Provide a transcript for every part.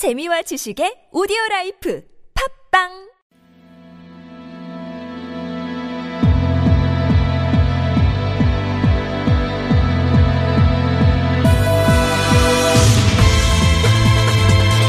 재미와 지식의 오디오 life 팟빵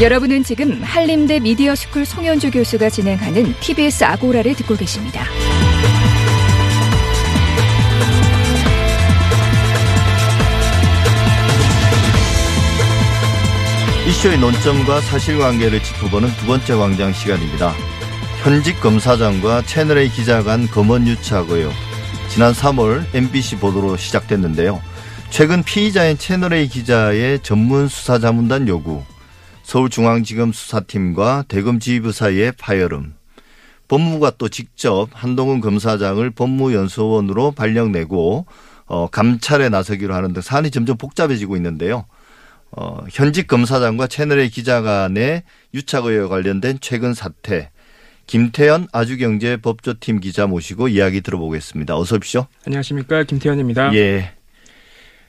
여러분은 지금 한림대 미디어스쿨 송현주 교수가 진행하는 TBS 아고라를 듣고 계십니다. 이슈의 논점과 사실관계를 짚어보는 두 번째 광장 시간입니다. 현직 검사장과 채널A 기자 간 검언 유착 의혹. 지난 3월 MBC 보도로 시작됐는데요. 최근 피의자인 채널A 기자의 전문 수사자문단 요구, 서울중앙지검 수사팀과 대검 지휘부 사이의 파열음, 법무부가 또 직접 한동훈 검사장을 법무연수원으로 발령내고 어, 감찰에 나서기로 하는 등 사안이 점점 복잡해지고 있는데요. 어, 현직 검사장과 채널의 기자 간의 유착 의혹 관련된 최근 사태 김태현 아주경제 법조팀 기자 모시고 이야기 들어보겠습니다. 어서 오십시오. 안녕하십니까 김태현입니다. 예.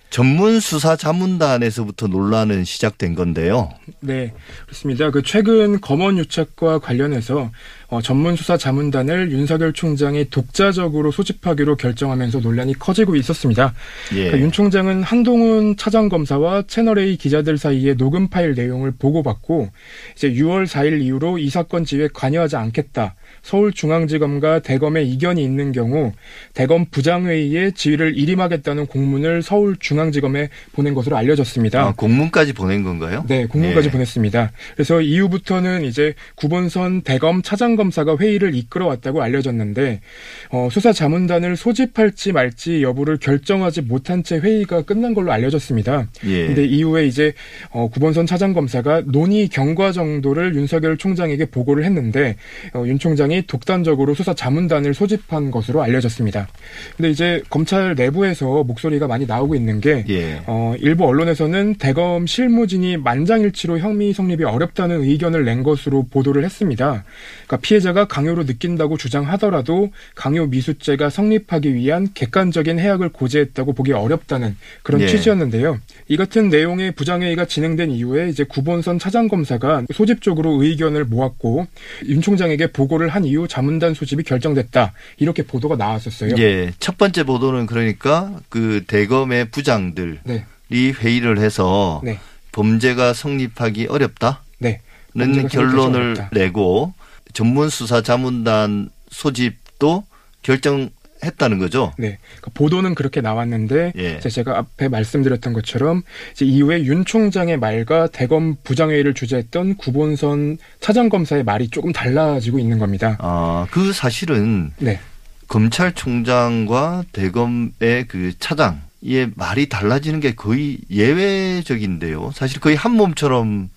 전문 수사 자문단에서부터 논란은 시작된 건데요. 네, 그렇습니다. 그 최근 검언 유착과 관련해서 어, 전문 수사 자문단을 윤석열 총장이 독자적으로 소집하기로 결정하면서 논란이 커지고 있었습니다. 예. 그러니까 윤 총장은 한동훈 차장 검사와 채널 A 기자들 사이의 녹음 파일 내용을 보고받고 이제 6월 4일 이후로 이 사건 지휘에 관여하지 않겠다. 서울중앙지검과 대검에 이견이 있는 경우 대검 부장회의에 지휘를 일임하겠다는 공문을 서울중앙지검에 보낸 것으로 알려졌습니다. 아, 공문까지 보낸 건가요? 네, 공문까지 예. 보냈습니다. 그래서 이후부터는 이제 구본선 대검 차장 검사가 회의를 이끌어왔다고 알려졌는데 어, 수사 자문단을 소집할지 말지 여부를 결정하지 못한 채 회의가 끝난 걸로 알려졌습니다. 예. 근데 이후에 이제 어, 구본선 차장 검사가 논의 경과 정도를 윤석열 총장에게 보고를 했는데 어, 윤 총장이 독단적으로 수사 자문단을 소집한 것으로 알려졌습니다. 근데 이제 검찰 내부에서 목소리가 많이 나오고 있는 게 예. 어, 일부 언론에서는 대검 실무진이 만장일치로 혐의 성립이 어렵다는 의견을 낸 것으로 보도를 했습니다. 그러니까 피해자가 강요로 느낀다고 주장하더라도 강요 미수죄가 성립하기 위한 객관적인 해악을 고지했다고 보기 어렵다는 그런 예. 취지였는데요. 이 같은 내용의 부장회의가 진행된 이후에 이제 구본선 차장검사가 소집적으로 의견을 모았고 윤 총장에게 보고를 한 이후 자문단 소집이 결정됐다. 이렇게 보도가 나왔었어요. 예. 첫 번째 보도는 그러니까 그 대검의 부장들이 네. 회의를 해서 네. 범죄가 성립하기 어렵다. 네. 는 결론을. 내고 전문 수사 자문단 소집도 결정했다는 거죠. 네. 그 보도는 그렇게 나왔는데 예. 제가 앞에 말씀드렸던 것처럼 이후에 윤 총장의 말과 대검 부장회의를 주재했던 구본선 차장검사의 말이 조금 달라지고 있는 겁니다. 아, 그 사실은 네. 검찰총장과 대검의 그 차장의 말이 달라지는 게 거의 예외적인데요. 사실 거의 한 몸처럼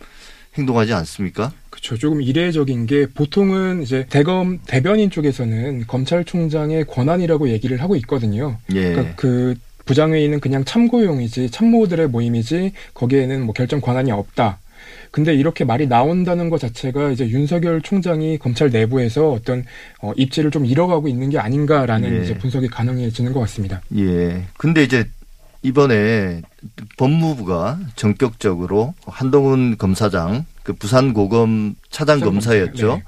행동하지 않습니까? 그렇죠. 조금 이례적인 게 보통은 이제 대검 대변인 쪽에서는 검찰총장의 권한이라고 얘기를 하고 있거든요. 예. 그러니까 그 부장회의는 그냥 참고용이지 참모들의 모임이지 거기에는 뭐 결정 권한이 없다. 근데 이렇게 말이 나온다는 것 자체가 이제 윤석열 총장이 검찰 내부에서 어떤 어, 입지를 좀 잃어가고 있는 게 아닌가라는 예. 이제 분석이 가능해지는 것 같습니다. 예. 근데 이제 이번에 법무부가 전격적으로 한동훈 검사장, 그 부산 고검 차장 검사였죠. 네.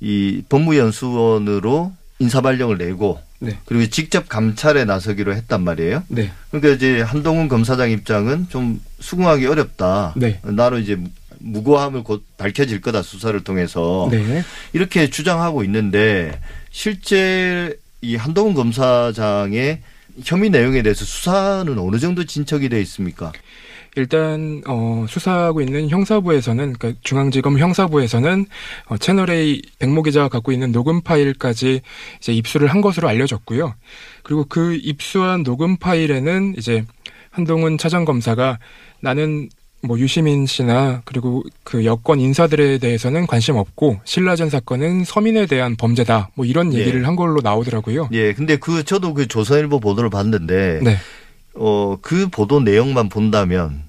이 법무연수원으로 인사발령을 내고 네. 그리고 직접 감찰에 나서기로 했단 말이에요. 네. 그러니까 이제 한동훈 검사장 입장은 좀 수긍하기 어렵다. 네. 나로 이제 무고함을 곧 밝혀질 거다 수사를 통해서 네. 이렇게 주장하고 있는데 실제 이 한동훈 검사장의 혐의 내용에 대해서 수사는 어느 정도 진척이 돼 있습니까? 일단 어, 수사하고 있는 형사부에서는 그러니까 중앙지검 형사부에서는 어, 채널 A 백모 기자가 갖고 있는 녹음 파일까지 이제 입수를 한 것으로 알려졌고요. 그리고 그 입수한 녹음 파일에는 이제 한동훈 차장 검사가 나는 뭐 유시민 씨나 그리고 그 여권 인사들에 대해서는 관심 없고 신라전 사건은 서민에 대한 범죄다 뭐 이런 예. 얘기를 한 걸로 나오더라고요. 예, 근데 그 저도 그 조선일보 보도를 봤는데 네. 어, 그 보도 내용만 본다면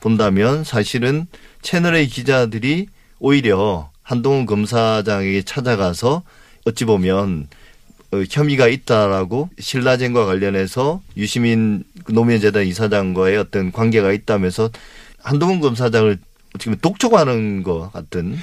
본다면 사실은 채널의 기자들이 오히려 한동훈 검사장에게 찾아가서 어찌 보면 어, 혐의가 있다라고 신라젠과 관련해서 유시민 노무현 재단 이사장과의 어떤 관계가 있다면서 한동훈 검사장을 지금 독촉하는 것 같은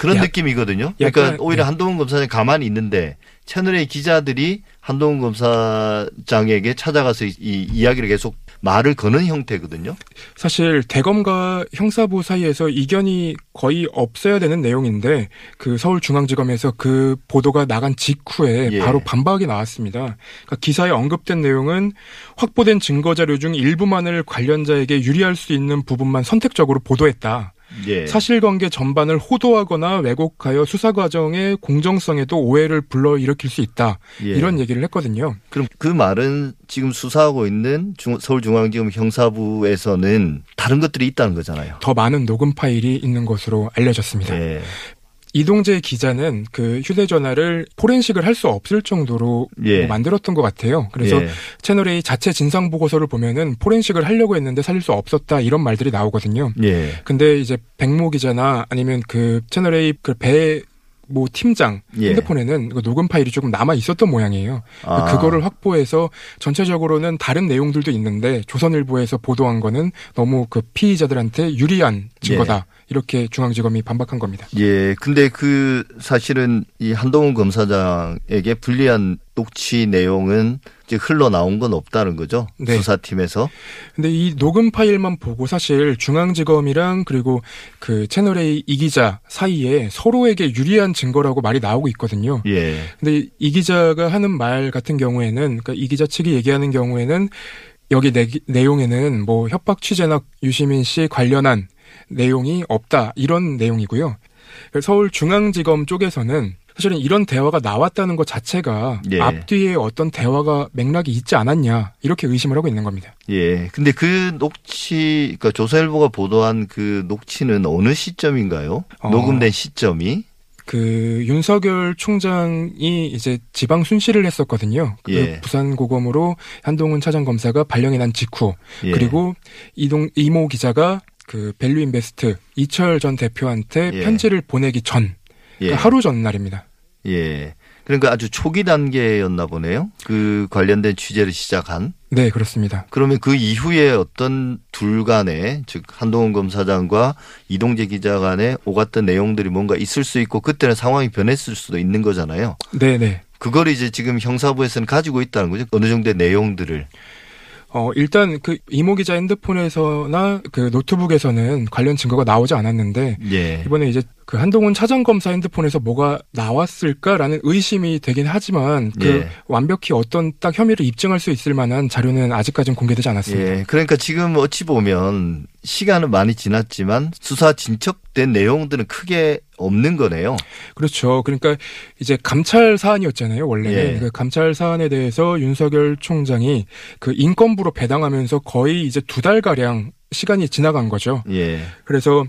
그런 약- 느낌이거든요. 그러니까 약간, 오히려 네. 한동훈 검사장이 가만히 있는데 채널A 기자들이 한동훈 검사장에게 찾아가서 이, 이 이야기를 계속 말을 거는 형태거든요. 사실 대검과 형사부 사이에서 이견이 거의 없어야 되는 내용인데 그 서울중앙지검에서 그 보도가 나간 직후에 예. 바로 반박이 나왔습니다. 그러니까 기사에 언급된 내용은 확보된 증거 자료 중 일부만을 관련자에게 유리할 수 있는 부분만 선택적으로 보도했다. 예. 사실관계 전반을 호도하거나 왜곡하여 수사 과정의 공정성에도 오해를 불러일으킬 수 있다. 예. 이런 얘기를 했거든요. 그럼 그 말은 지금 수사하고 있는 중- 서울중앙지검 형사부에서는 다른 것들이 있다는 거잖아요. 더 많은 녹음 파일이 있는 것으로 알려졌습니다. 예. 이동재 기자는 그 휴대전화를 포렌식을 할 수 없을 정도로 예. 뭐 만들었던 것 같아요. 그래서 예. 채널A 자체 진상 보고서를 보면은 포렌식을 하려고 했는데 살릴 수 없었다 이런 말들이 나오거든요. 예. 근데 이제 백모 기자나 아니면 그 채널A 그배 뭐 팀장 예. 핸드폰에는 그 녹음 파일이 조금 남아 있었던 모양이에요. 아. 그거를 확보해서 전체적으로는 다른 내용들도 있는데 조선일보에서 보도한 거는 너무 그 피의자들한테 유리한 증거다. 이렇게 중앙지검이 반박한 겁니다. 예. 근데 그 사실은 이 한동훈 검사장에게 불리한 녹취 내용은 이제 흘러나온 건 없다는 거죠. 네. 수사팀에서. 근데 이 녹음 파일만 보고 사실 중앙지검이랑 그리고 그 채널A 이 기자 사이에 서로에게 유리한 증거라고 말이 나오고 있거든요. 예. 근데 이 기자가 하는 말 같은 경우에는 그러니까 이 기자 측이 얘기하는 경우에는 여기 내, 내용에는 뭐 협박 취재나 유시민 씨 관련한 내용이 없다 이런 내용이고요. 서울중앙지검 쪽에서는 사실은 이런 대화가 나왔다는 것 자체가 예. 앞뒤에 어떤 대화가 맥락이 있지 않았냐 이렇게 의심을 하고 있는 겁니다. 예. 근데 그 녹취, 그러니까 조선일보가 보도한 그 녹취는 어느 시점인가요? 어. 녹음된 시점이? 그 윤석열 총장이 이제 지방 순시를 했었거든요. 그 예. 부산 고검으로 한동훈 차장 검사가 발령이 난 직후 예. 그리고 이동 이모 기자가 그 밸류 인베스트 이철 전 대표한테 예. 편지를 보내기 전 예. 그러니까 하루 전날입니다. 예. 그러니까 아주 초기 단계였나 보네요. 그 관련된 취재를 시작한. 네 그렇습니다. 그러면 그 이후에 어떤 둘 간에 즉 한동훈 검사장과 이동재 기자 간에 오갔던 내용들이 뭔가 있을 수 있고 그때는 상황이 변했을 수도 있는 거잖아요. 네 네. 그걸 이제 지금 형사부에서는 가지고 있다는 거죠. 어느 정도의 내용들을. 어 일단 그 이모 기자 핸드폰에서나 그 노트북에서는 관련 증거가 나오지 않았는데 예. 이번에 이제 그 한동훈 차장검사 핸드폰에서 뭐가 나왔을까라는 의심이 되긴 하지만 그 예. 완벽히 어떤 딱 혐의를 입증할 수 있을 만한 자료는 아직까지는 공개되지 않았습니다. 예. 그러니까 지금 어찌 보면 시간은 많이 지났지만 수사 진척된 내용들은 크게 없는 거네요. 그렇죠. 그러니까 이제 감찰 사안이었잖아요. 원래는 예. 그 감찰 사안에 대해서 윤석열 총장이 그 인권부로 배당하면서 거의 이제 두 달 가량 시간이 지나간 거죠. 예. 그래서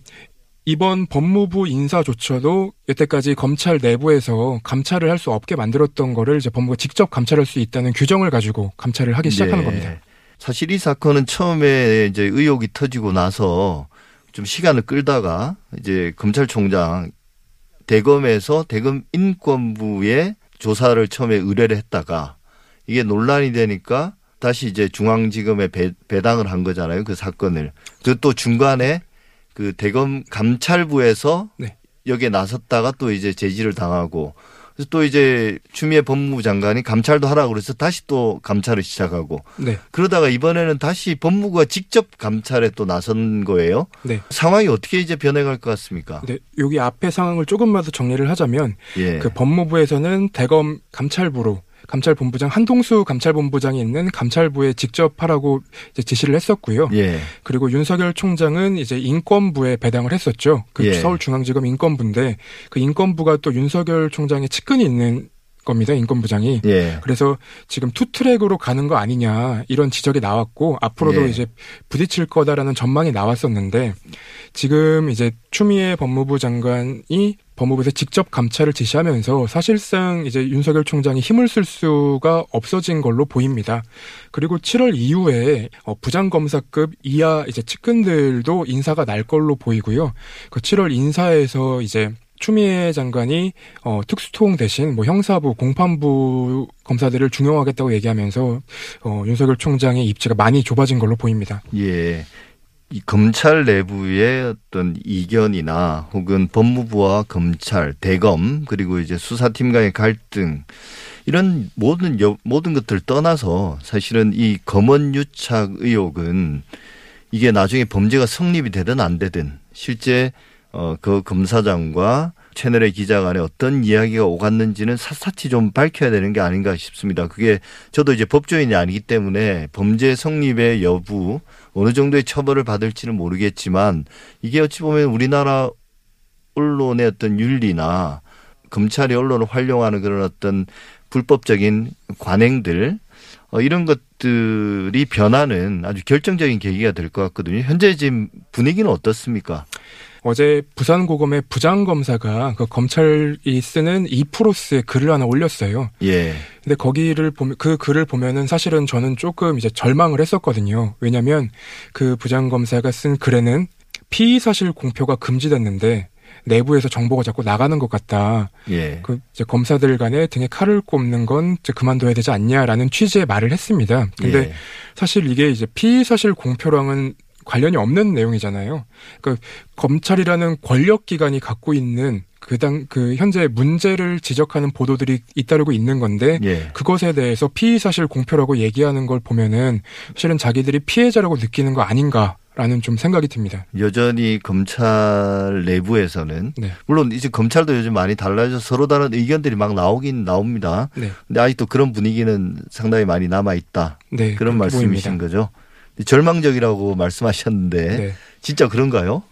이번 법무부 인사조차도 여태까지 검찰 내부에서 감찰을 할 수 없게 만들었던 거를 이제 법무부가 직접 감찰할 수 있다는 규정을 가지고 감찰을 하기 시작하는 예. 겁니다. 사실 이 사건은 처음에 이제 의혹이 터지고 나서 좀 시간을 끌다가 이제 검찰총장 대검에서 대검 인권부에 조사를 처음에 의뢰를 했다가 이게 논란이 되니까 다시 이제 중앙지검에 배, 배당을 한 거잖아요. 그 사건을. 그 또 중간에 그 대검 감찰부에서 네. 여기에 나섰다가 또 이제 제지를 당하고 그래서 또 이제 추미애 법무부 장관이 감찰도 하라고 그래서 다시 또 감찰을 시작하고 네. 그러다가 이번에는 다시 법무부가 직접 감찰에 또 나선 거예요. 네. 상황이 어떻게 이제 변해갈 것 같습니까? 네, 여기 앞에 상황을 조금만 더 정리를 하자면 예. 그 법무부에서는 대검 감찰부로 감찰본부장 한동수 감찰본부장이 있는 감찰부에 직접 하라고 이제 지시를 했었고요. 예. 그리고 윤석열 총장은 이제 인권부에 배당을 했었죠. 그 예. 서울중앙지검 인권부인데 그 인권부가 또 윤석열 총장의 측근이 있는 겁니다. 인권부장이. 예. 그래서 지금 투트랙으로 가는 거 아니냐 이런 지적이 나왔고 앞으로도 예. 이제 부딪힐 거다라는 전망이 나왔었는데 지금 이제 추미애 법무부 장관이 법무부에서 직접 감찰을 지시하면서 사실상 이제 윤석열 총장이 힘을 쓸 수가 없어진 걸로 보입니다. 그리고 7월 이후에 어, 부장검사급 이하 이제 측근들도 인사가 날 걸로 보이고요. 그 7월 인사에서 이제 추미애 장관이 어, 특수통 대신 뭐 형사부, 공판부 검사들을 중용하겠다고 얘기하면서 어, 윤석열 총장의 입지가 많이 좁아진 걸로 보입니다. 예. 이 검찰 내부의 어떤 이견이나 혹은 법무부와 검찰, 대검 그리고 이제 수사팀 간의 갈등 이런 모든 여, 모든 것들 떠나서 사실은 이 검언 유착 의혹은 이게 나중에 범죄가 성립이 되든 안 되든 실제 어 그 검사장과 채널의 기자 간에 어떤 이야기가 오갔는지는 샅샅이 좀 밝혀야 되는 게 아닌가 싶습니다. 그게 저도 이제 법조인이 아니기 때문에 범죄 성립의 여부 어느 정도의 처벌을 받을지는 모르겠지만 이게 어찌 보면 우리나라 언론의 어떤 윤리나 검찰이 언론을 활용하는 그런 어떤 불법적인 관행들 어, 이런 것들이 변하는 아주 결정적인 계기가 될 것 같거든요. 현재 지금 분위기는 어떻습니까? 어제 부산고검의 부장검사가 그 검찰이 쓰는 이프로스의 글을 하나 올렸어요. 예. 근데 거기를 보면 그 글을 보면은 사실은 저는 조금 이제 절망을 했었거든요. 왜냐면 그 부장검사가 쓴 글에는 피의 사실 공표가 금지됐는데 내부에서 정보가 자꾸 나가는 것 같다. 예. 그 이제 검사들 간에 등에 칼을 꼽는 건 이제 그만둬야 되지 않냐라는 취지의 말을 했습니다. 근데 예. 사실 이게 이제 피의 사실 공표랑은 관련이 없는 내용이잖아요. 그러니까 검찰이라는 권력 기관이 갖고 있는 그당 그 현재 문제를 지적하는 보도들이 잇따르고 있는 건데 예. 그것에 대해서 피의 사실 공표라고 얘기하는 걸 보면은 실은 자기들이 피해자라고 느끼는 거 아닌가 라는 좀 생각이 듭니다. 여전히 검찰 내부에서는 네. 물론 이제 검찰도 요즘 많이 달라져 서로 다른 의견들이 막 나오긴 나옵니다. 네. 근데 아직도 그런 분위기는 상당히 많이 남아 있다. 네. 그런 말씀이신 보입니다. 거죠. 절망적이라고 말씀하셨는데 네. 진짜 그런가요?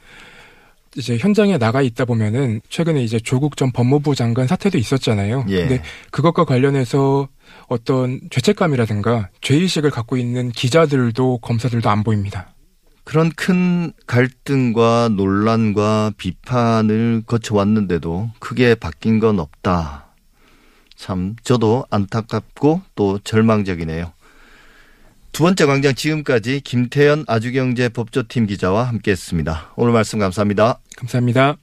이제 현장에 나가 있다 보면은 최근에 이제 조국 전 법무부 장관 사태도 있었잖아요. 예. 근데 그것과 관련해서 어떤 죄책감이라든가 죄의식을 갖고 있는 기자들도 검사들도 안 보입니다. 그런 큰 갈등과 논란과 비판을 거쳐왔는데도 크게 바뀐 건 없다. 참 저도 안타깝고 또 절망적이네요. 두 번째 광장 지금까지 김태현 아주경제 법조팀 기자와 함께했습니다. 오늘 말씀 감사합니다. 감사합니다.